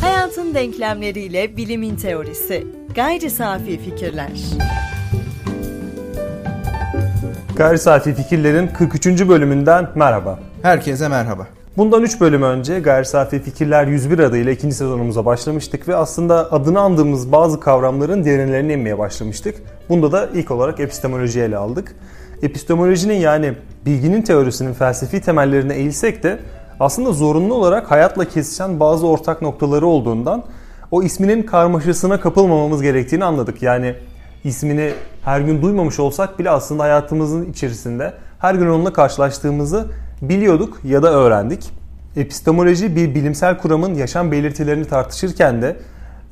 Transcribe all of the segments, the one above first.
Hayatın denklemleriyle bilimin teorisi. Gayri safi fikirler. Gayri Safi Fikirler'in 43. bölümünden merhaba. Herkese merhaba. Bundan 3 bölüm önce Gayri Safi Fikirler 101 adıyla ikinci sezonumuza başlamıştık ve aslında adını andığımız bazı kavramların derinlerine inmeye başlamıştık. Bunda da ilk olarak epistemolojiyi ele aldık. Epistemolojinin yani bilginin teorisinin felsefi temellerine eğilsek de aslında zorunlu olarak hayatla kesişen bazı ortak noktaları olduğundan o isminin karmaşasına kapılmamamız gerektiğini anladık. Yani ismini her gün duymamış olsak bile aslında hayatımızın içerisinde her gün onunla karşılaştığımızı biliyorduk ya da öğrendik. Epistemoloji bir bilimsel kuramın yaşam belirtilerini tartışırken de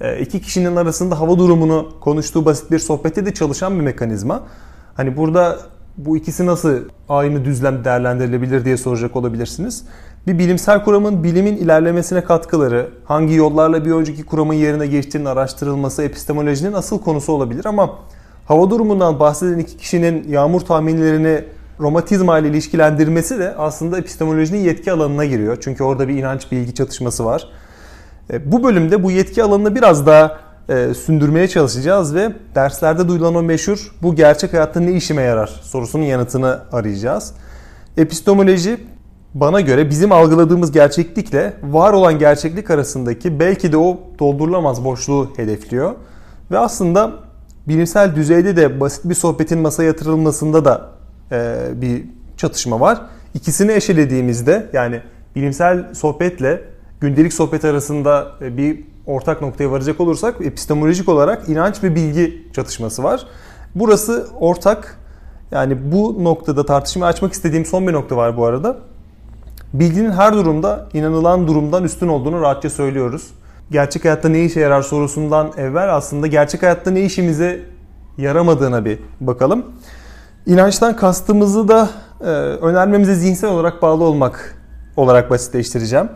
e, iki kişinin arasında hava durumunu konuştuğu basit bir sohbette de çalışan bir mekanizma. Hani burada bu ikisi nasıl aynı düzlem değerlendirilebilir diye soracak olabilirsiniz. Bir bilimsel kuramın bilimin ilerlemesine katkıları, hangi yollarla bir önceki kuramın yerine geçtiğinin araştırılması epistemolojinin asıl konusu olabilir ama hava durumundan bahseden iki kişinin yağmur tahminlerini romatizma ile ilişkilendirmesi de aslında epistemolojinin yetki alanına giriyor. Çünkü orada bir inanç bilgi çatışması var. E, bu bölümde bu yetki alanını biraz daha e, sündürmeye çalışacağız ve derslerde duyulan o meşhur bu gerçek hayatta ne işime yarar sorusunun yanıtını arayacağız. Epistemoloji bana göre bizim algıladığımız gerçeklikle var olan gerçeklik arasındaki belki de o doldurulamaz boşluğu hedefliyor. Ve aslında bilimsel düzeyde de basit bir sohbetin masaya yatırılmasında da e, bir çatışma var. İkisini eşelediğimizde yani bilimsel sohbetle gündelik sohbet arasında e, bir ortak noktaya varacak olursak epistemolojik olarak inanç ve bilgi çatışması var. Burası ortak. Yani bu noktada tartışmayı açmak istediğim son bir nokta var bu arada. Bilginin her durumda inanılan durumdan üstün olduğunu rahatça söylüyoruz. Gerçek hayatta ne işe yarar sorusundan evvel aslında gerçek hayatta ne işimize yaramadığına bir bakalım. İnançtan kastımızı da e, önermemize zihinsel olarak bağlı olmak olarak basitleştireceğim.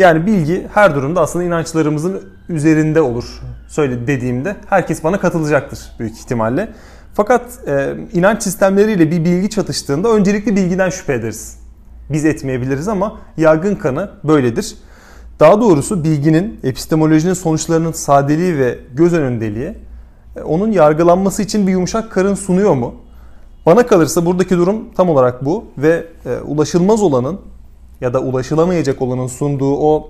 Yani bilgi her durumda aslında inançlarımızın üzerinde olur. Söyle dediğimde herkes bana katılacaktır büyük ihtimalle. Fakat e, inanç sistemleriyle bir bilgi çatıştığında öncelikli bilgiden şüphe ederiz. Biz etmeyebiliriz ama yaygın kanı böyledir. Daha doğrusu bilginin, epistemolojinin sonuçlarının sadeliği ve göz önündeliği e, onun yargılanması için bir yumuşak karın sunuyor mu? Bana kalırsa buradaki durum tam olarak bu ve e, ulaşılmaz olanın ya da ulaşılamayacak olanın sunduğu o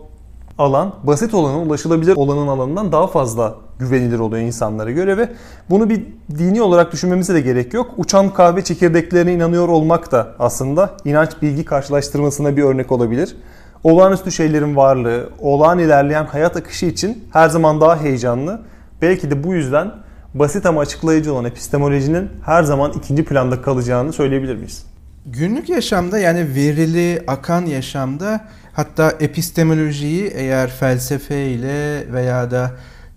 alan basit olanın ulaşılabilir olanın alanından daha fazla güvenilir oluyor insanlara göre ve bunu bir dini olarak düşünmemize de gerek yok. Uçan kahve çekirdeklerine inanıyor olmak da aslında inanç bilgi karşılaştırmasına bir örnek olabilir. Olağanüstü şeylerin varlığı, olağan ilerleyen hayat akışı için her zaman daha heyecanlı. Belki de bu yüzden basit ama açıklayıcı olan epistemolojinin her zaman ikinci planda kalacağını söyleyebilir miyiz? Günlük yaşamda yani verili, akan yaşamda hatta epistemolojiyi eğer felsefeyle veya da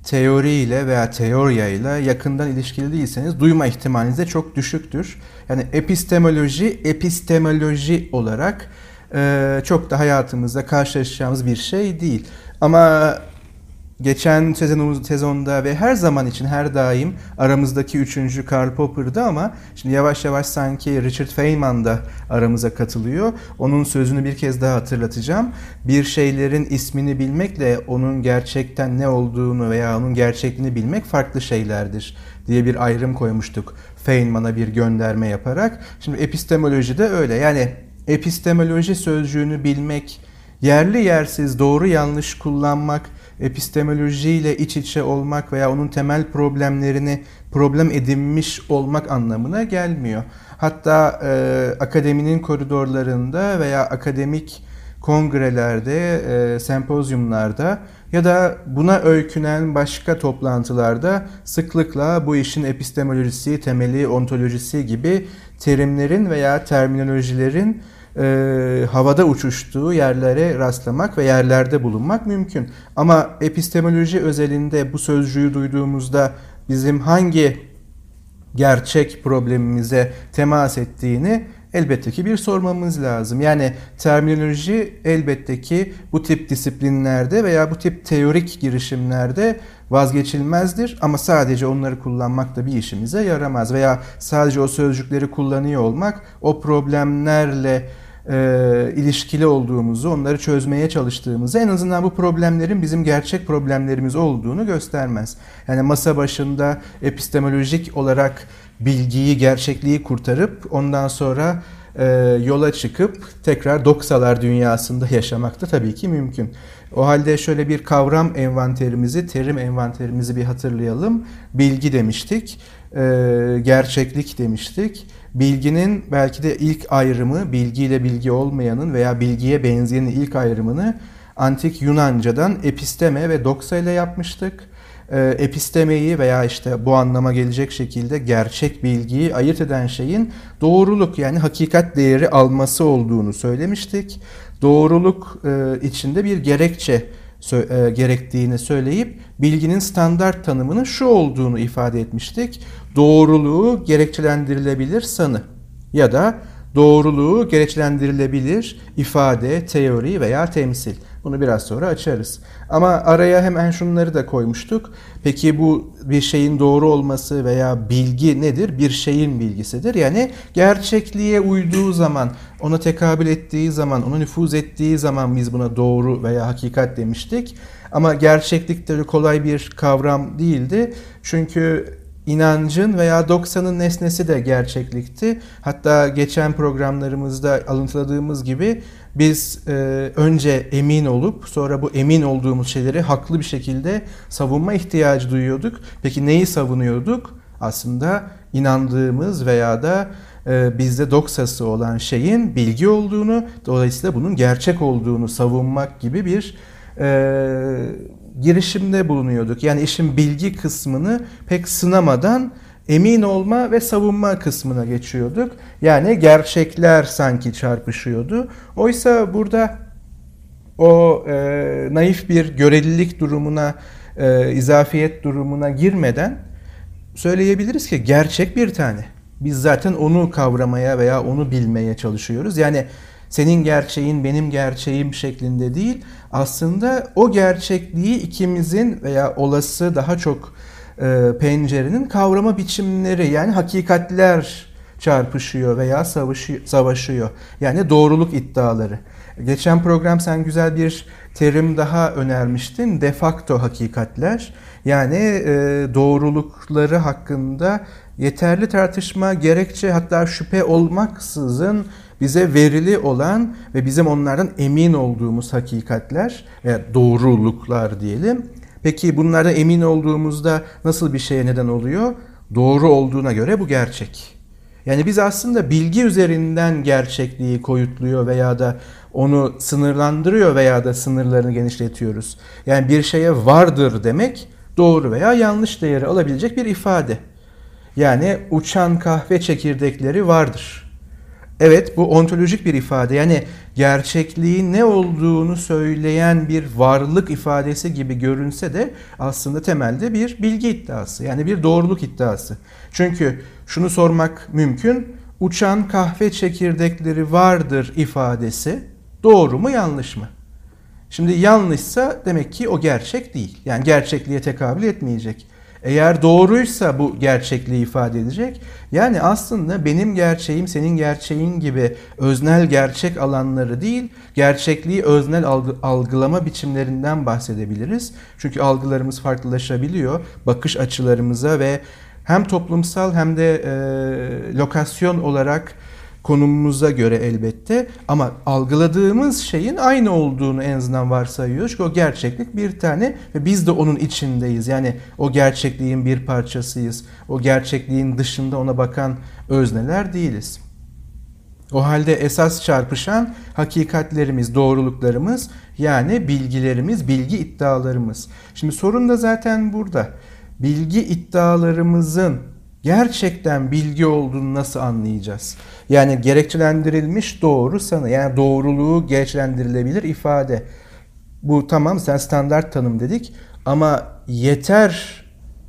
teoriyle veya teoriyayla yakından ilişkili değilseniz duyma ihtimaliniz de çok düşüktür. Yani epistemoloji, epistemoloji olarak çok da hayatımızda karşılaşacağımız bir şey değil. Ama geçen sezonumuz sezonda ve her zaman için her daim aramızdaki üçüncü Karl Popper'dı ama şimdi yavaş yavaş sanki Richard Feynman da aramıza katılıyor. Onun sözünü bir kez daha hatırlatacağım. Bir şeylerin ismini bilmekle onun gerçekten ne olduğunu veya onun gerçekliğini bilmek farklı şeylerdir diye bir ayrım koymuştuk Feynman'a bir gönderme yaparak. Şimdi epistemoloji de öyle. Yani epistemoloji sözcüğünü bilmek, yerli yersiz doğru yanlış kullanmak, epistemolojiyle iç içe olmak veya onun temel problemlerini problem edinmiş olmak anlamına gelmiyor. Hatta e, akademinin koridorlarında veya akademik kongrelerde, e, sempozyumlarda ya da buna öykünen başka toplantılarda sıklıkla bu işin epistemolojisi, temeli, ontolojisi gibi terimlerin veya terminolojilerin e, havada uçuştuğu yerlere rastlamak ve yerlerde bulunmak mümkün. Ama epistemoloji özelinde bu sözcüğü duyduğumuzda bizim hangi gerçek problemimize temas ettiğini elbette ki bir sormamız lazım. Yani terminoloji elbette ki bu tip disiplinlerde veya bu tip teorik girişimlerde vazgeçilmezdir ama sadece onları kullanmak da bir işimize yaramaz veya sadece o sözcükleri kullanıyor olmak o problemlerle e, ilişkili olduğumuzu, onları çözmeye çalıştığımızı, en azından bu problemlerin bizim gerçek problemlerimiz olduğunu göstermez. Yani masa başında epistemolojik olarak bilgiyi, gerçekliği kurtarıp ondan sonra e, yola çıkıp tekrar doksalar dünyasında yaşamak da tabii ki mümkün. O halde şöyle bir kavram envanterimizi, terim envanterimizi bir hatırlayalım. Bilgi demiştik, e, gerçeklik demiştik. Bilginin belki de ilk ayrımı, bilgiyle bilgi olmayanın veya bilgiye benzeyenin ilk ayrımını antik Yunanca'dan episteme ve doksa ile yapmıştık. E, epistemeyi veya işte bu anlama gelecek şekilde gerçek bilgiyi ayırt eden şeyin doğruluk yani hakikat değeri alması olduğunu söylemiştik. Doğruluk e, içinde bir gerekçe gerektiğini söyleyip bilginin standart tanımının şu olduğunu ifade etmiştik. Doğruluğu gerekçelendirilebilir sanı ya da doğruluğu gerekçelendirilebilir ifade, teori veya temsil. Bunu biraz sonra açarız. Ama araya hemen şunları da koymuştuk. Peki bu bir şeyin doğru olması veya bilgi nedir? Bir şeyin bilgisidir. Yani gerçekliğe uyduğu zaman, ona tekabül ettiği zaman, ona nüfuz ettiği zaman biz buna doğru veya hakikat demiştik. Ama gerçeklik de kolay bir kavram değildi. Çünkü inancın veya doksanın nesnesi de gerçeklikti. Hatta geçen programlarımızda alıntıladığımız gibi biz e, önce emin olup sonra bu emin olduğumuz şeyleri haklı bir şekilde savunma ihtiyacı duyuyorduk. Peki neyi savunuyorduk? Aslında inandığımız veya da e, bizde doksası olan şeyin bilgi olduğunu, dolayısıyla bunun gerçek olduğunu savunmak gibi bir e, girişimde bulunuyorduk. Yani işin bilgi kısmını pek sınamadan emin olma ve savunma kısmına geçiyorduk. Yani gerçekler sanki çarpışıyordu. Oysa burada o e, naif bir görelilik durumuna, e, izafiyet durumuna girmeden söyleyebiliriz ki gerçek bir tane. Biz zaten onu kavramaya veya onu bilmeye çalışıyoruz. Yani senin gerçeğin benim gerçeğim şeklinde değil. Aslında o gerçekliği ikimizin veya olası daha çok pencerenin kavrama biçimleri yani hakikatler çarpışıyor veya savaşıyor, savaşıyor. Yani doğruluk iddiaları. Geçen program sen güzel bir terim daha önermiştin. De facto hakikatler. Yani e, doğrulukları hakkında yeterli tartışma, gerekçe hatta şüphe olmaksızın bize verili olan ve bizim onlardan emin olduğumuz hakikatler veya doğruluklar diyelim. Peki bunlardan emin olduğumuzda nasıl bir şeye neden oluyor? Doğru olduğuna göre bu gerçek. Yani biz aslında bilgi üzerinden gerçekliği koyutluyor veya da onu sınırlandırıyor veya da sınırlarını genişletiyoruz. Yani bir şeye vardır demek doğru veya yanlış değeri alabilecek bir ifade. Yani uçan kahve çekirdekleri vardır. Evet bu ontolojik bir ifade yani gerçekliğin ne olduğunu söyleyen bir varlık ifadesi gibi görünse de aslında temelde bir bilgi iddiası yani bir doğruluk iddiası. Çünkü şunu sormak mümkün uçan kahve çekirdekleri vardır ifadesi doğru mu yanlış mı? Şimdi yanlışsa demek ki o gerçek değil. Yani gerçekliğe tekabül etmeyecek. Eğer doğruysa bu gerçekliği ifade edecek. Yani aslında benim gerçeğim senin gerçeğin gibi öznel gerçek alanları değil, gerçekliği öznel algılama biçimlerinden bahsedebiliriz. Çünkü algılarımız farklılaşabiliyor. Bakış açılarımıza ve hem toplumsal hem de e, lokasyon olarak konumumuza göre elbette ama algıladığımız şeyin aynı olduğunu en azından varsayıyoruz. Çünkü o gerçeklik bir tane ve biz de onun içindeyiz. Yani o gerçekliğin bir parçasıyız. O gerçekliğin dışında ona bakan özneler değiliz. O halde esas çarpışan hakikatlerimiz, doğruluklarımız yani bilgilerimiz, bilgi iddialarımız. Şimdi sorun da zaten burada. Bilgi iddialarımızın gerçekten bilgi olduğunu nasıl anlayacağız? Yani gerekçelendirilmiş doğru sanı yani doğruluğu gerekçelendirilebilir ifade. Bu tamam sen standart tanım dedik ama yeter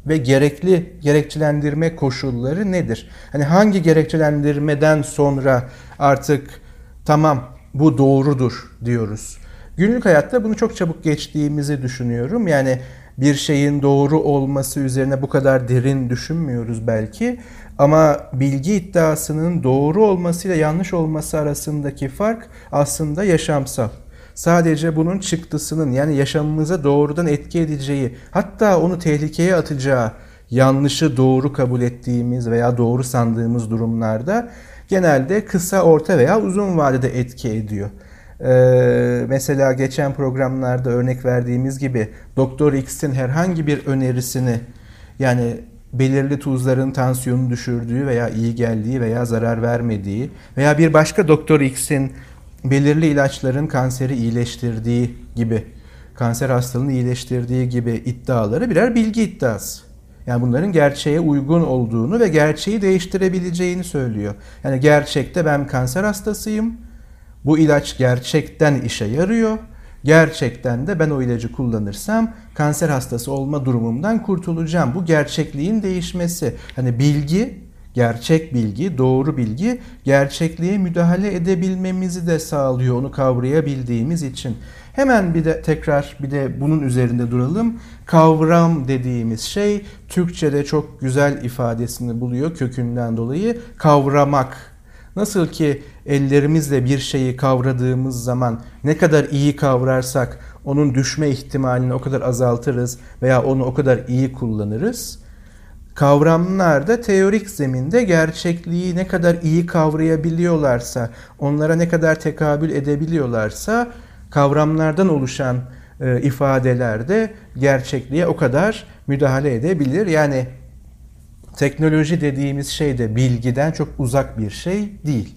ve gerekli gerekçelendirme koşulları nedir? Hani hangi gerekçelendirmeden sonra artık tamam bu doğrudur diyoruz. Günlük hayatta bunu çok çabuk geçtiğimizi düşünüyorum. Yani bir şeyin doğru olması üzerine bu kadar derin düşünmüyoruz belki. Ama bilgi iddiasının doğru olmasıyla yanlış olması arasındaki fark aslında yaşamsal. Sadece bunun çıktısının yani yaşamımıza doğrudan etki edeceği hatta onu tehlikeye atacağı yanlışı doğru kabul ettiğimiz veya doğru sandığımız durumlarda genelde kısa, orta veya uzun vadede etki ediyor. Ee, mesela geçen programlarda örnek verdiğimiz gibi Doktor X'in herhangi bir önerisini yani belirli tuzların tansiyonu düşürdüğü veya iyi geldiği veya zarar vermediği veya bir başka Doktor X'in belirli ilaçların kanseri iyileştirdiği gibi, kanser hastalığını iyileştirdiği gibi iddiaları birer bilgi iddiası. Yani bunların gerçeğe uygun olduğunu ve gerçeği değiştirebileceğini söylüyor. Yani gerçekte ben kanser hastasıyım. Bu ilaç gerçekten işe yarıyor. Gerçekten de ben o ilacı kullanırsam kanser hastası olma durumumdan kurtulacağım. Bu gerçekliğin değişmesi. Hani bilgi, gerçek bilgi, doğru bilgi gerçekliğe müdahale edebilmemizi de sağlıyor onu kavrayabildiğimiz için. Hemen bir de tekrar bir de bunun üzerinde duralım. Kavram dediğimiz şey Türkçe'de çok güzel ifadesini buluyor kökünden dolayı. Kavramak. Nasıl ki ellerimizle bir şeyi kavradığımız zaman ne kadar iyi kavrarsak onun düşme ihtimalini o kadar azaltırız veya onu o kadar iyi kullanırız. Kavramlar da teorik zeminde gerçekliği ne kadar iyi kavrayabiliyorlarsa, onlara ne kadar tekabül edebiliyorlarsa kavramlardan oluşan e, ifadelerde gerçekliğe o kadar müdahale edebilir. Yani teknoloji dediğimiz şey de bilgiden çok uzak bir şey değil.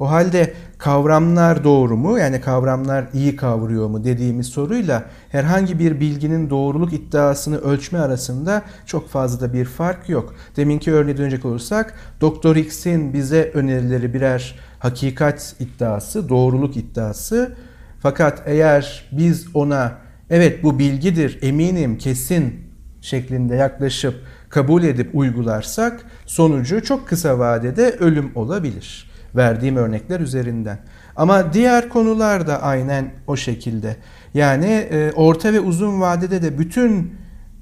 O halde kavramlar doğru mu? Yani kavramlar iyi kavruyor mu dediğimiz soruyla herhangi bir bilginin doğruluk iddiasını ölçme arasında çok fazla da bir fark yok. Deminki örneğe dönecek olursak Doktor X'in bize önerileri birer hakikat iddiası, doğruluk iddiası. Fakat eğer biz ona evet bu bilgidir, eminim, kesin şeklinde yaklaşıp kabul edip uygularsak sonucu çok kısa vadede ölüm olabilir. Verdiğim örnekler üzerinden. Ama diğer konular da aynen o şekilde. Yani e, orta ve uzun vadede de bütün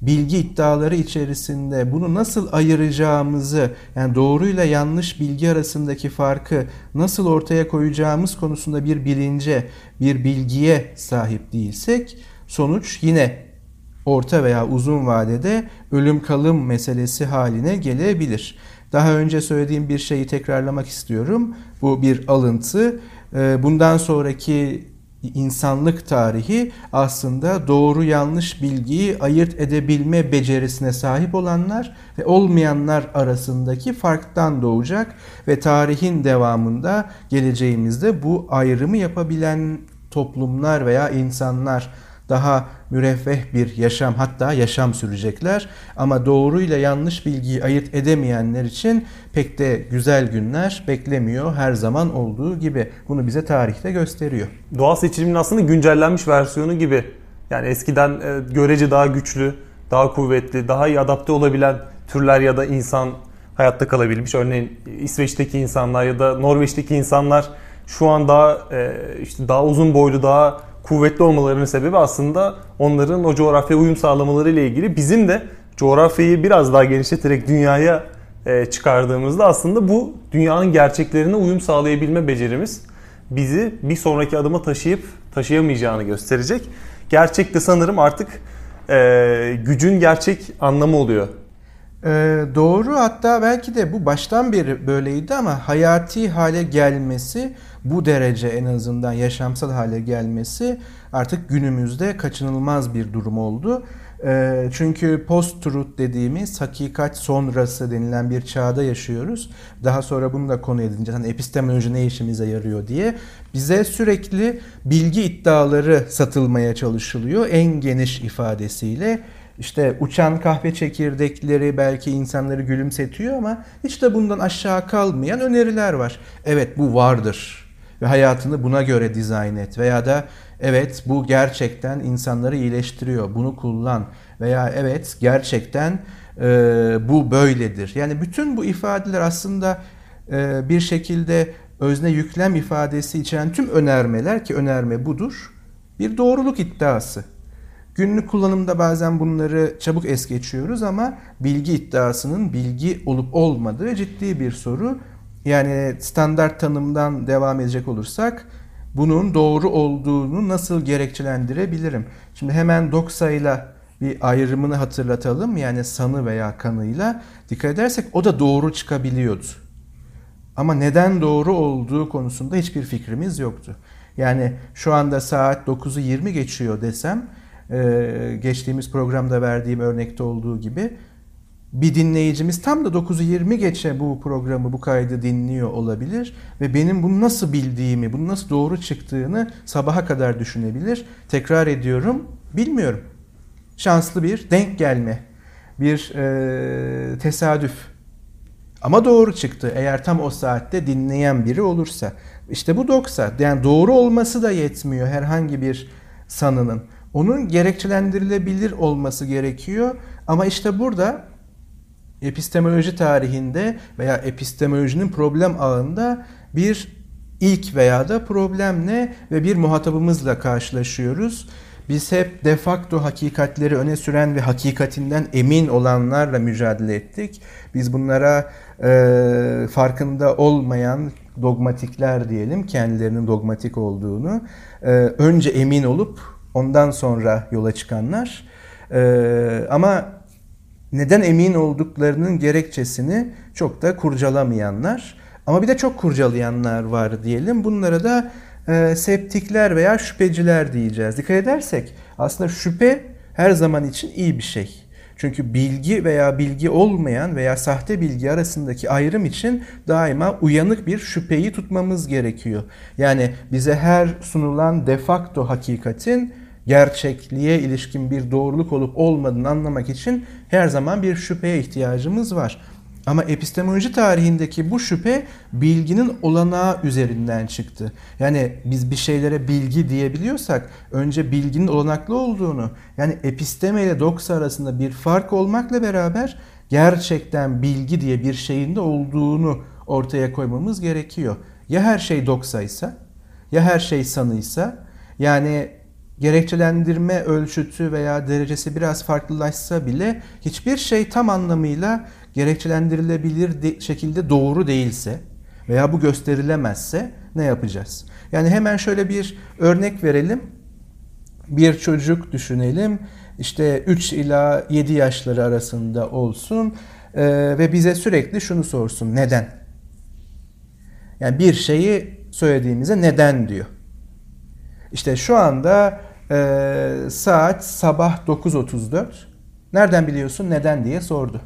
bilgi iddiaları içerisinde bunu nasıl ayıracağımızı yani doğruyla yanlış bilgi arasındaki farkı nasıl ortaya koyacağımız konusunda bir bilince, bir bilgiye sahip değilsek sonuç yine orta veya uzun vadede ölüm kalım meselesi haline gelebilir. Daha önce söylediğim bir şeyi tekrarlamak istiyorum. Bu bir alıntı. Ee, bundan sonraki insanlık tarihi aslında doğru yanlış bilgiyi ayırt edebilme becerisine sahip olanlar ve olmayanlar arasındaki farktan doğacak ve tarihin devamında geleceğimizde bu ayrımı yapabilen toplumlar veya insanlar daha müreffeh bir yaşam hatta yaşam sürecekler. Ama doğruyla yanlış bilgiyi ayırt edemeyenler için pek de güzel günler beklemiyor her zaman olduğu gibi. Bunu bize tarihte gösteriyor. Doğal seçilimin aslında güncellenmiş versiyonu gibi. Yani eskiden e, görece daha güçlü, daha kuvvetli, daha iyi adapte olabilen türler ya da insan hayatta kalabilmiş. Örneğin İsveç'teki insanlar ya da Norveç'teki insanlar şu an daha e, işte daha uzun boylu, daha kuvvetli olmalarının sebebi aslında onların o coğrafyaya uyum sağlamaları ile ilgili. Bizim de coğrafyayı biraz daha genişleterek dünyaya e, çıkardığımızda aslında bu dünyanın gerçeklerine uyum sağlayabilme becerimiz bizi bir sonraki adıma taşıyıp taşıyamayacağını gösterecek. Gerçek de sanırım artık e, gücün gerçek anlamı oluyor. Ee, doğru hatta belki de bu baştan beri böyleydi ama hayati hale gelmesi bu derece en azından yaşamsal hale gelmesi artık günümüzde kaçınılmaz bir durum oldu. Ee, çünkü post-truth dediğimiz hakikat sonrası denilen bir çağda yaşıyoruz. Daha sonra bunu da konu edineceğiz. Hani epistemoloji ne işimize yarıyor diye. Bize sürekli bilgi iddiaları satılmaya çalışılıyor en geniş ifadesiyle. İşte uçan kahve çekirdekleri belki insanları gülümsetiyor ama hiç de bundan aşağı kalmayan öneriler var. Evet bu vardır ve hayatını buna göre dizayn et veya da evet bu gerçekten insanları iyileştiriyor bunu kullan veya evet gerçekten e, bu böyledir. Yani bütün bu ifadeler aslında e, bir şekilde özne yüklem ifadesi içeren tüm önermeler ki önerme budur bir doğruluk iddiası. Günlük kullanımda bazen bunları çabuk es geçiyoruz ama bilgi iddiasının bilgi olup olmadığı ciddi bir soru. Yani standart tanımdan devam edecek olursak bunun doğru olduğunu nasıl gerekçelendirebilirim? Şimdi hemen doksayla bir ayrımını hatırlatalım. Yani sanı veya kanıyla dikkat edersek o da doğru çıkabiliyordu. Ama neden doğru olduğu konusunda hiçbir fikrimiz yoktu. Yani şu anda saat 9'u 20 geçiyor desem, geçtiğimiz programda verdiğim örnekte olduğu gibi bir dinleyicimiz tam da 9'u 20 geçe bu programı, bu kaydı dinliyor olabilir ve benim bunu nasıl bildiğimi, bunu nasıl doğru çıktığını sabaha kadar düşünebilir. Tekrar ediyorum, bilmiyorum. Şanslı bir denk gelme, bir e, tesadüf. Ama doğru çıktı eğer tam o saatte dinleyen biri olursa. İşte bu doksa. Yani doğru olması da yetmiyor herhangi bir sanının. Onun gerekçelendirilebilir olması gerekiyor. Ama işte burada epistemoloji tarihinde veya epistemolojinin problem ağında bir ilk veya da problemle ve bir muhatabımızla karşılaşıyoruz. Biz hep de facto hakikatleri öne süren ve hakikatinden emin olanlarla mücadele ettik. Biz bunlara e, farkında olmayan dogmatikler diyelim, kendilerinin dogmatik olduğunu. E, önce emin olup ondan sonra yola çıkanlar. E, ama neden emin olduklarının gerekçesini çok da kurcalamayanlar. Ama bir de çok kurcalayanlar var diyelim. Bunlara da e, septikler veya şüpheciler diyeceğiz. Dikkat edersek aslında şüphe her zaman için iyi bir şey. Çünkü bilgi veya bilgi olmayan veya sahte bilgi arasındaki ayrım için daima uyanık bir şüpheyi tutmamız gerekiyor. Yani bize her sunulan de facto hakikatin gerçekliğe ilişkin bir doğruluk olup olmadığını anlamak için her zaman bir şüpheye ihtiyacımız var. Ama epistemoloji tarihindeki bu şüphe bilginin olanağı üzerinden çıktı. Yani biz bir şeylere bilgi diyebiliyorsak önce bilginin olanaklı olduğunu yani episteme ile doksa arasında bir fark olmakla beraber gerçekten bilgi diye bir şeyin de olduğunu ortaya koymamız gerekiyor. Ya her şey doksaysa ya her şey sanıysa yani gerekçelendirme ölçütü veya derecesi biraz farklılaşsa bile hiçbir şey tam anlamıyla gerekçelendirilebilir de, şekilde doğru değilse veya bu gösterilemezse ne yapacağız? Yani hemen şöyle bir örnek verelim. Bir çocuk düşünelim. İşte 3 ila 7 yaşları arasında olsun e, ve bize sürekli şunu sorsun. Neden? Yani bir şeyi söylediğimize neden diyor. İşte şu anda e, saat sabah 9.34. Nereden biliyorsun neden diye sordu.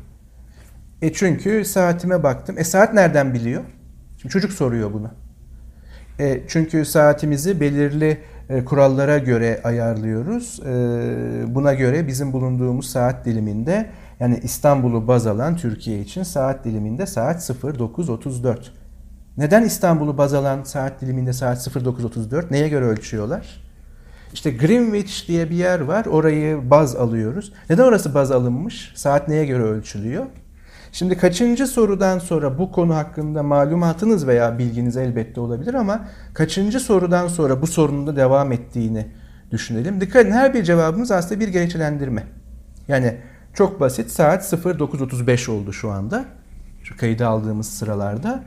E çünkü saatime baktım. E saat nereden biliyor? Şimdi çocuk soruyor bunu. E çünkü saatimizi belirli e, kurallara göre ayarlıyoruz. E, buna göre bizim bulunduğumuz saat diliminde yani İstanbul'u baz alan Türkiye için saat diliminde saat 09.34. Neden İstanbul'u baz alan saat diliminde saat 09.34? Neye göre ölçüyorlar? İşte Greenwich diye bir yer var. Orayı baz alıyoruz. Neden orası baz alınmış? Saat neye göre ölçülüyor? Şimdi kaçıncı sorudan sonra bu konu hakkında malumatınız veya bilginiz elbette olabilir ama kaçıncı sorudan sonra bu sorunun da devam ettiğini düşünelim. Dikkat edin her bir cevabımız aslında bir gerekçelendirme. Yani çok basit saat 09.35 oldu şu anda. Şu kaydı aldığımız sıralarda.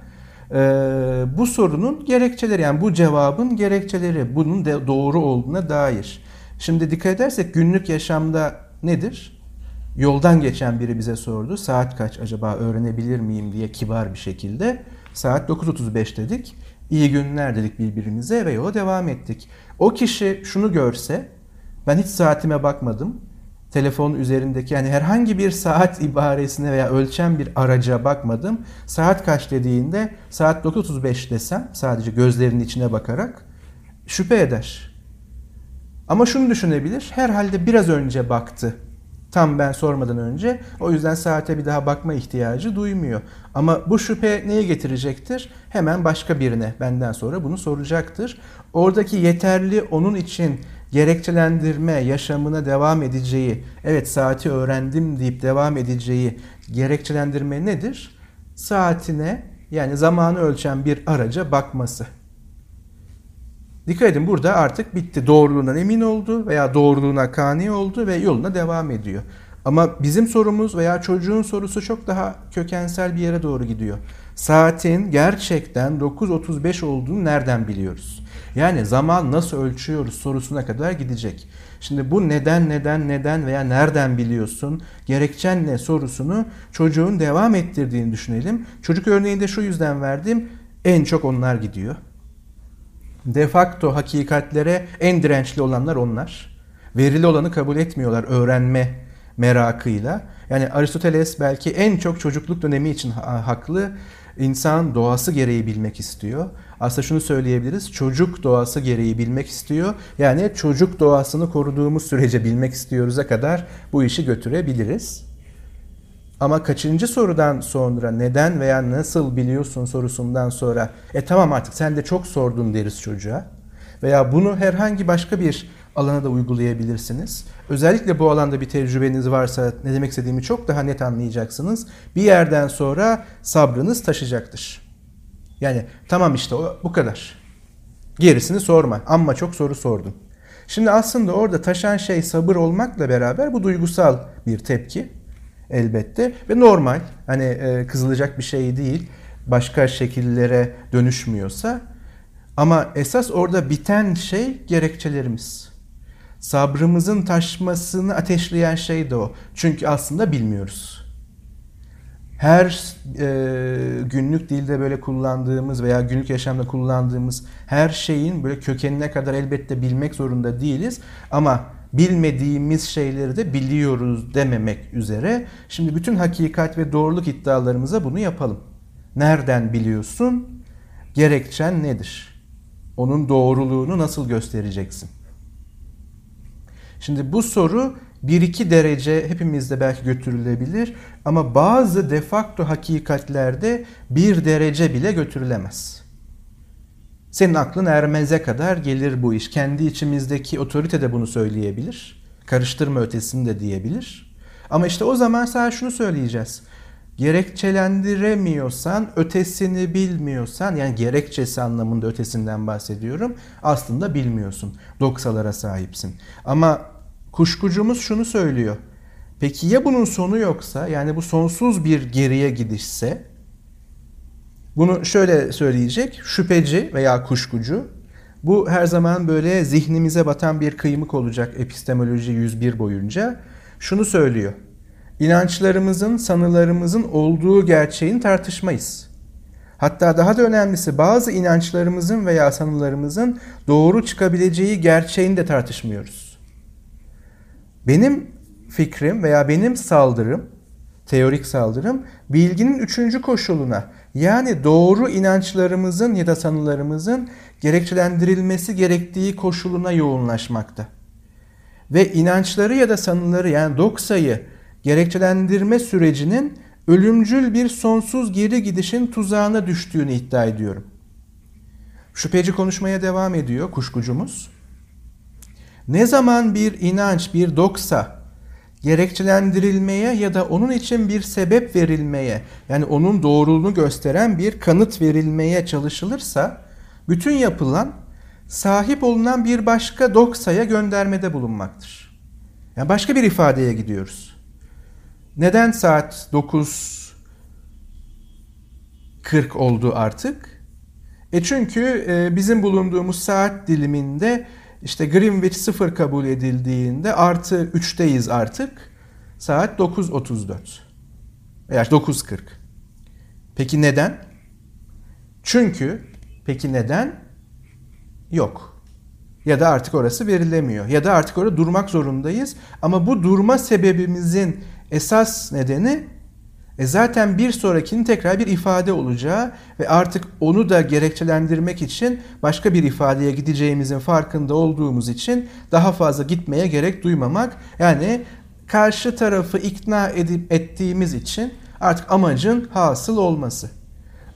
Ee, bu sorunun gerekçeleri yani bu cevabın gerekçeleri bunun de doğru olduğuna dair. Şimdi dikkat edersek günlük yaşamda nedir? Yoldan geçen biri bize sordu. Saat kaç acaba öğrenebilir miyim diye kibar bir şekilde. Saat 9.35 dedik. İyi günler dedik birbirimize ve yola devam ettik. O kişi şunu görse, ben hiç saatime bakmadım. Telefon üzerindeki yani herhangi bir saat ibaresine veya ölçen bir araca bakmadım. Saat kaç dediğinde saat 9.35 desem sadece gözlerinin içine bakarak şüphe eder. Ama şunu düşünebilir. Herhalde biraz önce baktı Tam ben sormadan önce. O yüzden saate bir daha bakma ihtiyacı duymuyor. Ama bu şüphe neye getirecektir? Hemen başka birine benden sonra bunu soracaktır. Oradaki yeterli onun için gerekçelendirme, yaşamına devam edeceği, evet saati öğrendim deyip devam edeceği gerekçelendirme nedir? Saatine yani zamanı ölçen bir araca bakması. Dikkat edin burada artık bitti. Doğruluğundan emin oldu veya doğruluğuna kani oldu ve yoluna devam ediyor. Ama bizim sorumuz veya çocuğun sorusu çok daha kökensel bir yere doğru gidiyor. Saatin gerçekten 9.35 olduğunu nereden biliyoruz? Yani zaman nasıl ölçüyoruz sorusuna kadar gidecek. Şimdi bu neden neden neden veya nereden biliyorsun, gerekçen ne sorusunu çocuğun devam ettirdiğini düşünelim. Çocuk örneğinde şu yüzden verdim. En çok onlar gidiyor. De facto hakikatlere en dirençli olanlar onlar. Verili olanı kabul etmiyorlar öğrenme merakıyla. Yani Aristoteles belki en çok çocukluk dönemi için haklı. İnsan doğası gereği bilmek istiyor. Aslında şunu söyleyebiliriz. Çocuk doğası gereği bilmek istiyor. Yani çocuk doğasını koruduğumuz sürece bilmek istiyoruz'a kadar bu işi götürebiliriz. Ama kaçıncı sorudan sonra neden veya nasıl biliyorsun sorusundan sonra e tamam artık sen de çok sordun deriz çocuğa. Veya bunu herhangi başka bir alana da uygulayabilirsiniz. Özellikle bu alanda bir tecrübeniz varsa ne demek istediğimi çok daha net anlayacaksınız. Bir yerden sonra sabrınız taşacaktır. Yani tamam işte o, bu kadar. Gerisini sorma. Amma çok soru sordun. Şimdi aslında orada taşan şey sabır olmakla beraber bu duygusal bir tepki elbette ve normal. Hani e, kızılacak bir şey değil. Başka şekillere dönüşmüyorsa ama esas orada biten şey gerekçelerimiz. Sabrımızın taşmasını ateşleyen şey de o. Çünkü aslında bilmiyoruz. Her e, günlük dilde böyle kullandığımız veya günlük yaşamda kullandığımız her şeyin böyle kökenine kadar elbette bilmek zorunda değiliz. Ama bilmediğimiz şeyleri de biliyoruz dememek üzere. Şimdi bütün hakikat ve doğruluk iddialarımıza bunu yapalım. Nereden biliyorsun? Gerekçen nedir? Onun doğruluğunu nasıl göstereceksin? Şimdi bu soru 1-2 derece hepimizde belki götürülebilir ama bazı defakto hakikatlerde bir derece bile götürülemez. Senin aklın ermeze kadar gelir bu iş. Kendi içimizdeki otorite de bunu söyleyebilir. Karıştırma ötesini de diyebilir. Ama işte o zaman sadece şunu söyleyeceğiz. Gerekçelendiremiyorsan, ötesini bilmiyorsan, yani gerekçesi anlamında ötesinden bahsediyorum. Aslında bilmiyorsun. Doksalara sahipsin. Ama kuşkucumuz şunu söylüyor. Peki ya bunun sonu yoksa, yani bu sonsuz bir geriye gidişse, bunu şöyle söyleyecek, şüpheci veya kuşkucu. Bu her zaman böyle zihnimize batan bir kıymık olacak epistemoloji 101 boyunca. Şunu söylüyor. İnançlarımızın, sanılarımızın olduğu gerçeğini tartışmayız. Hatta daha da önemlisi bazı inançlarımızın veya sanılarımızın doğru çıkabileceği gerçeğini de tartışmıyoruz. Benim fikrim veya benim saldırım, teorik saldırım bilginin üçüncü koşuluna yani doğru inançlarımızın ya da sanılarımızın gerekçelendirilmesi gerektiği koşuluna yoğunlaşmakta. Ve inançları ya da sanıları yani doksayı gerekçelendirme sürecinin ölümcül bir sonsuz geri gidişin tuzağına düştüğünü iddia ediyorum. Şüpheci konuşmaya devam ediyor kuşkucumuz. Ne zaman bir inanç, bir doksa gerekçelendirilmeye ya da onun için bir sebep verilmeye yani onun doğruluğunu gösteren bir kanıt verilmeye çalışılırsa bütün yapılan sahip olunan bir başka doksaya göndermede bulunmaktır. Yani başka bir ifadeye gidiyoruz. Neden saat 9.40 oldu artık? E çünkü e, bizim bulunduğumuz saat diliminde işte Greenwich sıfır kabul edildiğinde artı 3'teyiz artık. Saat 9.34 veya 9.40. Peki neden? Çünkü peki neden? Yok. Ya da artık orası verilemiyor. Ya da artık orada durmak zorundayız. Ama bu durma sebebimizin esas nedeni e zaten bir sonrakinin tekrar bir ifade olacağı ve artık onu da gerekçelendirmek için başka bir ifadeye gideceğimizin farkında olduğumuz için daha fazla gitmeye gerek duymamak. Yani karşı tarafı ikna edip ettiğimiz için artık amacın hasıl olması.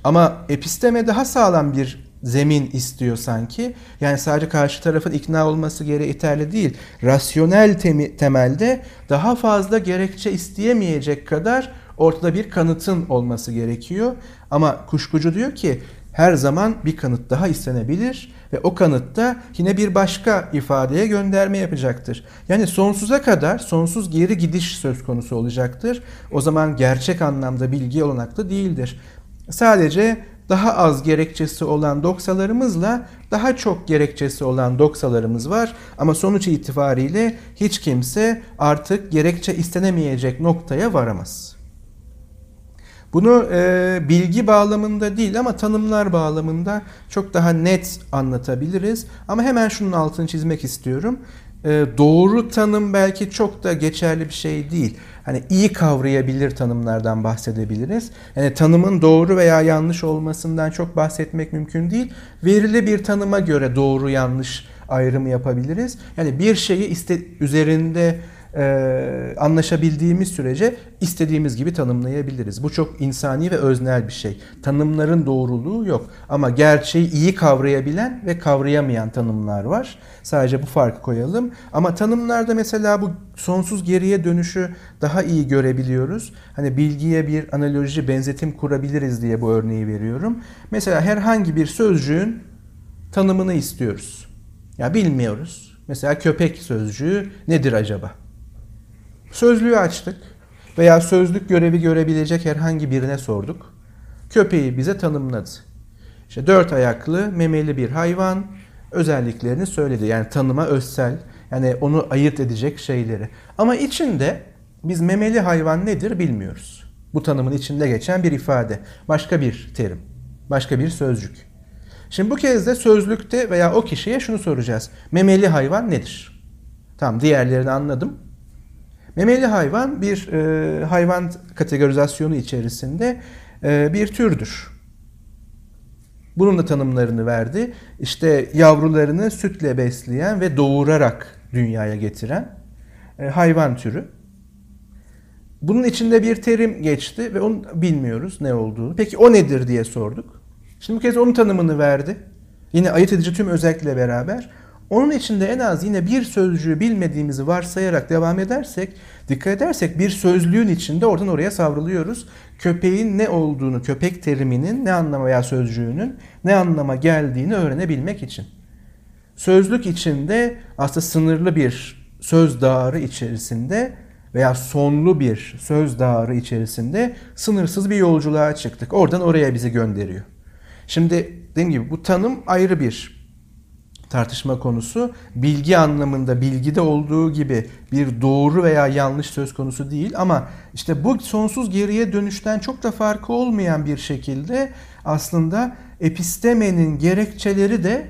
Ama episteme daha sağlam bir zemin istiyor sanki. Yani sadece karşı tarafın ikna olması gereği yeterli değil. Rasyonel temelde daha fazla gerekçe isteyemeyecek kadar ortada bir kanıtın olması gerekiyor. Ama kuşkucu diyor ki her zaman bir kanıt daha istenebilir ve o kanıtta yine bir başka ifadeye gönderme yapacaktır. Yani sonsuza kadar sonsuz geri gidiş söz konusu olacaktır. O zaman gerçek anlamda bilgi olanaklı değildir. Sadece daha az gerekçesi olan doksalarımızla daha çok gerekçesi olan doksalarımız var. Ama sonuç itibariyle hiç kimse artık gerekçe istenemeyecek noktaya varamaz. Bunu e, bilgi bağlamında değil ama tanımlar bağlamında çok daha net anlatabiliriz. Ama hemen şunun altını çizmek istiyorum. E, doğru tanım belki çok da geçerli bir şey değil. Hani iyi kavrayabilir tanımlardan bahsedebiliriz. Yani tanımın doğru veya yanlış olmasından çok bahsetmek mümkün değil. Verili bir tanıma göre doğru yanlış ayrımı yapabiliriz. Yani bir şeyi iste, üzerinde e, anlaşabildiğimiz sürece istediğimiz gibi tanımlayabiliriz. Bu çok insani ve öznel bir şey. Tanımların doğruluğu yok ama gerçeği iyi kavrayabilen ve kavrayamayan tanımlar var. Sadece bu farkı koyalım. Ama tanımlarda mesela bu sonsuz geriye dönüşü daha iyi görebiliyoruz. Hani bilgiye bir analoji, benzetim kurabiliriz diye bu örneği veriyorum. Mesela herhangi bir sözcüğün tanımını istiyoruz. Ya bilmiyoruz. Mesela köpek sözcüğü nedir acaba? Sözlüğü açtık veya sözlük görevi görebilecek herhangi birine sorduk. Köpeği bize tanımladı. İşte dört ayaklı, memeli bir hayvan özelliklerini söyledi. Yani tanıma özsel, yani onu ayırt edecek şeyleri. Ama içinde biz memeli hayvan nedir bilmiyoruz. Bu tanımın içinde geçen bir ifade, başka bir terim, başka bir sözcük. Şimdi bu kez de sözlükte veya o kişiye şunu soracağız. Memeli hayvan nedir? Tamam diğerlerini anladım. Memeli hayvan bir e, hayvan kategorizasyonu içerisinde e, bir türdür. Bunun da tanımlarını verdi. İşte yavrularını sütle besleyen ve doğurarak dünyaya getiren e, hayvan türü. Bunun içinde bir terim geçti ve onu bilmiyoruz ne olduğunu. Peki o nedir diye sorduk. Şimdi bu kez onun tanımını verdi. Yine ayırt edici tüm özellikle beraber. Onun içinde en az yine bir sözcüğü bilmediğimizi varsayarak devam edersek, dikkat edersek bir sözlüğün içinde oradan oraya savruluyoruz. Köpeğin ne olduğunu, köpek teriminin ne anlama veya sözcüğünün ne anlama geldiğini öğrenebilmek için. Sözlük içinde aslında sınırlı bir söz dağarı içerisinde veya sonlu bir söz dağarı içerisinde sınırsız bir yolculuğa çıktık. Oradan oraya bizi gönderiyor. Şimdi dediğim gibi bu tanım ayrı bir tartışma konusu. Bilgi anlamında bilgide olduğu gibi bir doğru veya yanlış söz konusu değil ama işte bu sonsuz geriye dönüşten çok da farkı olmayan bir şekilde aslında epistemenin gerekçeleri de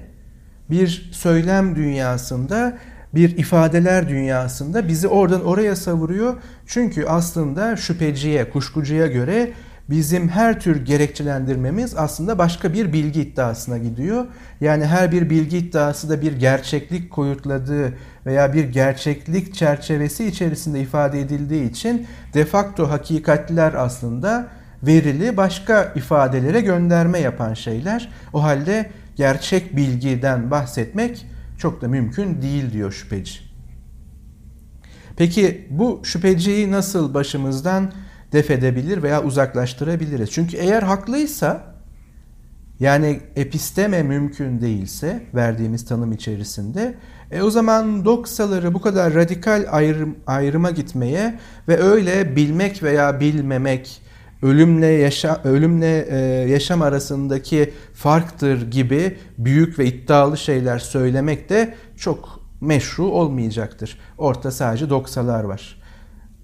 bir söylem dünyasında bir ifadeler dünyasında bizi oradan oraya savuruyor. Çünkü aslında şüpheciye, kuşkucuya göre bizim her tür gerekçelendirmemiz aslında başka bir bilgi iddiasına gidiyor. Yani her bir bilgi iddiası da bir gerçeklik koyutladığı veya bir gerçeklik çerçevesi içerisinde ifade edildiği için de facto hakikatler aslında verili başka ifadelere gönderme yapan şeyler. O halde gerçek bilgiden bahsetmek çok da mümkün değil diyor şüpheci. Peki bu şüpheciyi nasıl başımızdan def edebilir veya uzaklaştırabiliriz. Çünkü eğer haklıysa yani episteme mümkün değilse verdiğimiz tanım içerisinde e o zaman doksaları bu kadar radikal ayrım, ayrıma gitmeye ve öyle bilmek veya bilmemek ölümle yaşa, ölümle e, yaşam arasındaki farktır gibi büyük ve iddialı şeyler söylemek de çok meşru olmayacaktır. Orta sadece doksalar var.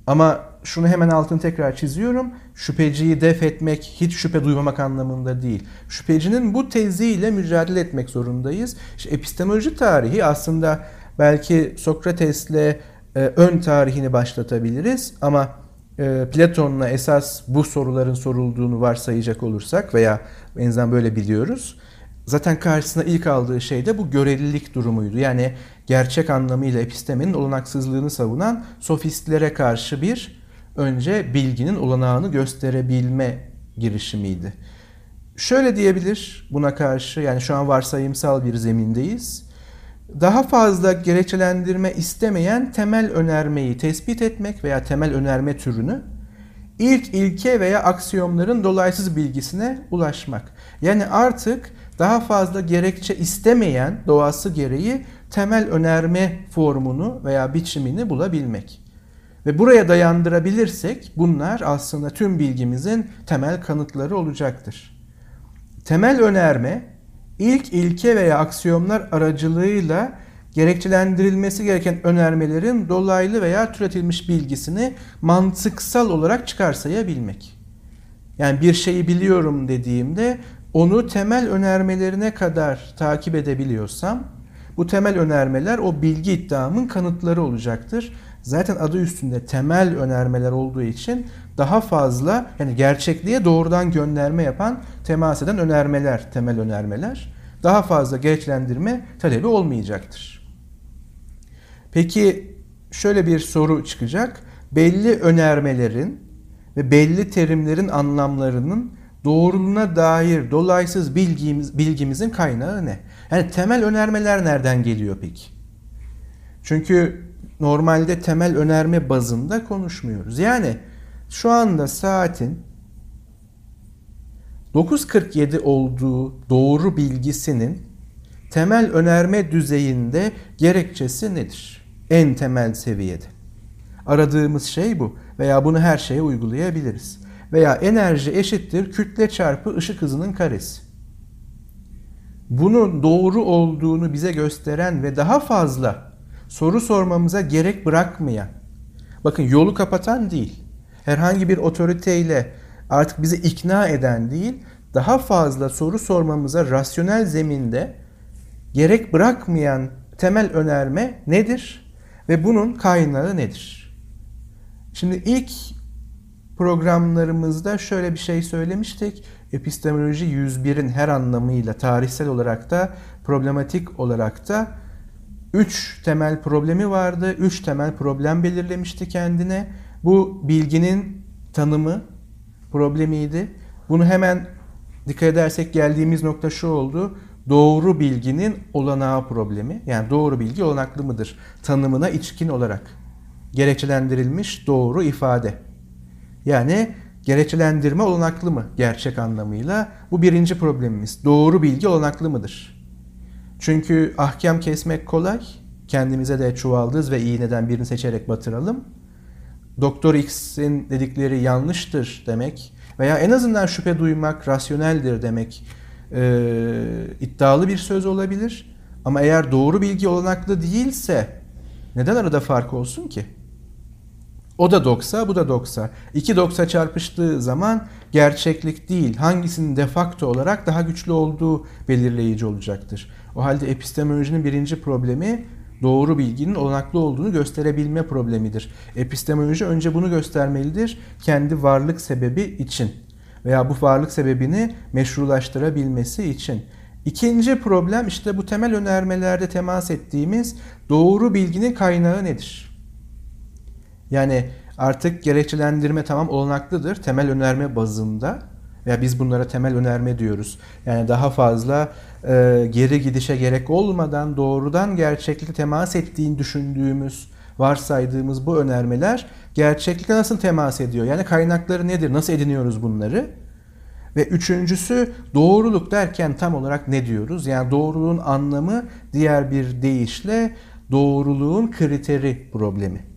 Ama şunu hemen altını tekrar çiziyorum. Şüpheciyi def etmek, hiç şüphe duymamak anlamında değil. Şüphecinin bu teziyle mücadele etmek zorundayız. İşte epistemoloji tarihi aslında belki Sokrates'le e, ön tarihini başlatabiliriz ama e, Platon'la esas bu soruların sorulduğunu varsayacak olursak veya benzer böyle biliyoruz. Zaten karşısına ilk aldığı şey de bu görelilik durumuydu. Yani gerçek anlamıyla epistemenin olanaksızlığını savunan sofistlere karşı bir önce bilginin olanağını gösterebilme girişimiydi. Şöyle diyebilir buna karşı yani şu an varsayımsal bir zemindeyiz. Daha fazla gerekçelendirme istemeyen temel önermeyi tespit etmek veya temel önerme türünü ilk ilke veya aksiyomların dolaysız bilgisine ulaşmak. Yani artık daha fazla gerekçe istemeyen doğası gereği temel önerme formunu veya biçimini bulabilmek. Ve buraya dayandırabilirsek bunlar aslında tüm bilgimizin temel kanıtları olacaktır. Temel önerme ilk ilke veya aksiyomlar aracılığıyla gerekçelendirilmesi gereken önermelerin dolaylı veya türetilmiş bilgisini mantıksal olarak çıkarsayabilmek. Yani bir şeyi biliyorum dediğimde onu temel önermelerine kadar takip edebiliyorsam bu temel önermeler o bilgi iddiamın kanıtları olacaktır. Zaten adı üstünde temel önermeler olduğu için daha fazla yani gerçekliğe doğrudan gönderme yapan temas eden önermeler, temel önermeler daha fazla gereçlendirme talebi olmayacaktır. Peki şöyle bir soru çıkacak. Belli önermelerin ve belli terimlerin anlamlarının doğruluğuna dair dolaysız bilgimiz, bilgimizin kaynağı ne? Yani temel önermeler nereden geliyor peki? Çünkü normalde temel önerme bazında konuşmuyoruz. Yani şu anda saatin 9.47 olduğu doğru bilgisinin temel önerme düzeyinde gerekçesi nedir? En temel seviyede. Aradığımız şey bu veya bunu her şeye uygulayabiliriz. Veya enerji eşittir kütle çarpı ışık hızının karesi. Bunun doğru olduğunu bize gösteren ve daha fazla soru sormamıza gerek bırakmayan, bakın yolu kapatan değil, herhangi bir otoriteyle artık bizi ikna eden değil, daha fazla soru sormamıza rasyonel zeminde gerek bırakmayan temel önerme nedir ve bunun kaynağı nedir? Şimdi ilk programlarımızda şöyle bir şey söylemiştik. Epistemoloji 101'in her anlamıyla tarihsel olarak da problematik olarak da 3 temel problemi vardı. 3 temel problem belirlemişti kendine. Bu bilginin tanımı problemiydi. Bunu hemen dikkat edersek geldiğimiz nokta şu oldu. Doğru bilginin olanağı problemi. Yani doğru bilgi olanaklı mıdır? Tanımına içkin olarak gerekçelendirilmiş doğru ifade. Yani gerekçelendirme olanaklı mı gerçek anlamıyla? Bu birinci problemimiz. Doğru bilgi olanaklı mıdır? Çünkü ahkam kesmek kolay. Kendimize de çuvaldız ve iğneden birini seçerek batıralım. Doktor X'in dedikleri yanlıştır demek veya en azından şüphe duymak rasyoneldir demek e, iddialı bir söz olabilir. Ama eğer doğru bilgi olanaklı değilse neden arada fark olsun ki? O da doksa, bu da doksa. İki doksa çarpıştığı zaman gerçeklik değil, hangisinin defakto olarak daha güçlü olduğu belirleyici olacaktır. O halde epistemolojinin birinci problemi doğru bilginin olanaklı olduğunu gösterebilme problemidir. Epistemoloji önce bunu göstermelidir kendi varlık sebebi için veya bu varlık sebebini meşrulaştırabilmesi için. İkinci problem işte bu temel önermelerde temas ettiğimiz doğru bilginin kaynağı nedir? Yani artık gerekçelendirme tamam olanaklıdır temel önerme bazında veya biz bunlara temel önerme diyoruz. Yani daha fazla e, geri gidişe gerek olmadan doğrudan gerçeklikle temas ettiğini düşündüğümüz, varsaydığımız bu önermeler gerçeklikle nasıl temas ediyor? Yani kaynakları nedir? Nasıl ediniyoruz bunları? Ve üçüncüsü doğruluk derken tam olarak ne diyoruz? Yani doğruluğun anlamı diğer bir deyişle doğruluğun kriteri problemi.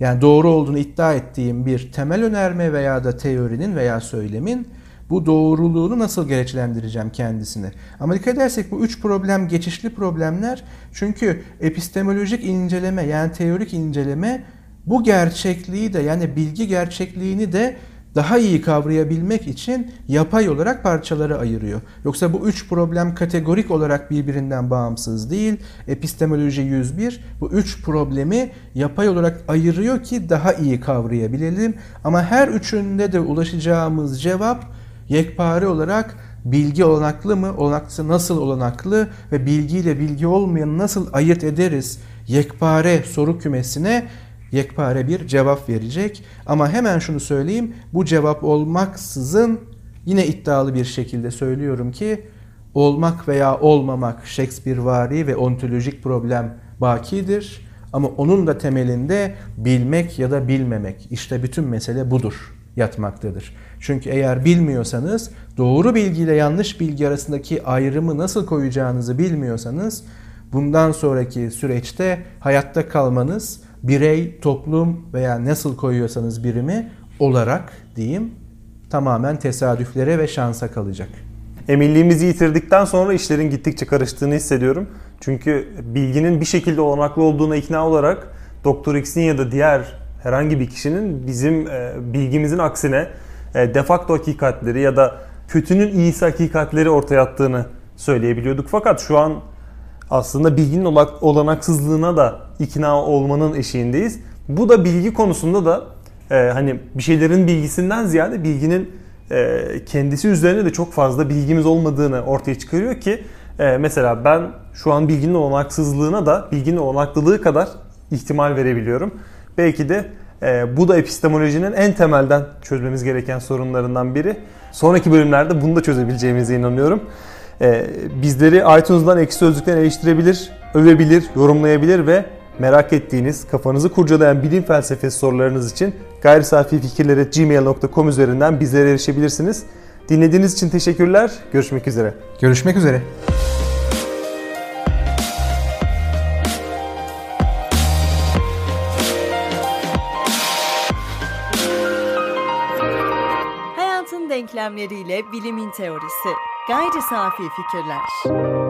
Yani doğru olduğunu iddia ettiğim bir temel önerme veya da teorinin veya söylemin bu doğruluğunu nasıl gereçlendireceğim kendisini? Ama dikkat edersek bu üç problem geçişli problemler. Çünkü epistemolojik inceleme yani teorik inceleme bu gerçekliği de yani bilgi gerçekliğini de daha iyi kavrayabilmek için yapay olarak parçalara ayırıyor. Yoksa bu üç problem kategorik olarak birbirinden bağımsız değil. Epistemoloji 101 bu üç problemi yapay olarak ayırıyor ki daha iyi kavrayabilelim. Ama her üçünde de ulaşacağımız cevap yekpare olarak bilgi olanaklı mı, olanaklısı nasıl olanaklı ve bilgiyle bilgi olmayanı nasıl ayırt ederiz yekpare soru kümesine yekpare bir cevap verecek. Ama hemen şunu söyleyeyim. Bu cevap olmaksızın yine iddialı bir şekilde söylüyorum ki olmak veya olmamak Shakespeare ve ontolojik problem bakidir. Ama onun da temelinde bilmek ya da bilmemek. İşte bütün mesele budur yatmaktadır. Çünkü eğer bilmiyorsanız doğru bilgi ile yanlış bilgi arasındaki ayrımı nasıl koyacağınızı bilmiyorsanız bundan sonraki süreçte hayatta kalmanız birey, toplum veya nasıl koyuyorsanız birimi olarak diyeyim tamamen tesadüflere ve şansa kalacak. Eminliğimizi yitirdikten sonra işlerin gittikçe karıştığını hissediyorum. Çünkü bilginin bir şekilde olanaklı olduğuna ikna olarak Doktor X'in ya da diğer herhangi bir kişinin bizim e, bilgimizin aksine e, defakto hakikatleri ya da kötünün iyisi hakikatleri ortaya attığını söyleyebiliyorduk. Fakat şu an aslında bilginin olanaksızlığına da ikna olmanın eşiğindeyiz. Bu da bilgi konusunda da e, hani bir şeylerin bilgisinden ziyade bilginin e, kendisi üzerine de çok fazla bilgimiz olmadığını ortaya çıkarıyor ki e, mesela ben şu an bilginin olanaksızlığına da bilginin olanaklılığı kadar ihtimal verebiliyorum. Belki de e, bu da epistemolojinin en temelden çözmemiz gereken sorunlarından biri. Sonraki bölümlerde bunu da çözebileceğimize inanıyorum. E, bizleri iTunes'dan Ekşi Sözlük'ten eleştirebilir, övebilir, yorumlayabilir ve merak ettiğiniz, kafanızı kurcalayan bilim felsefesi sorularınız için gayri safi fikirlere gmail.com üzerinden bizlere erişebilirsiniz. Dinlediğiniz için teşekkürler. Görüşmek üzere. Görüşmek üzere. Denklemleriyle bilimin teorisi. Gayri safi fikirler.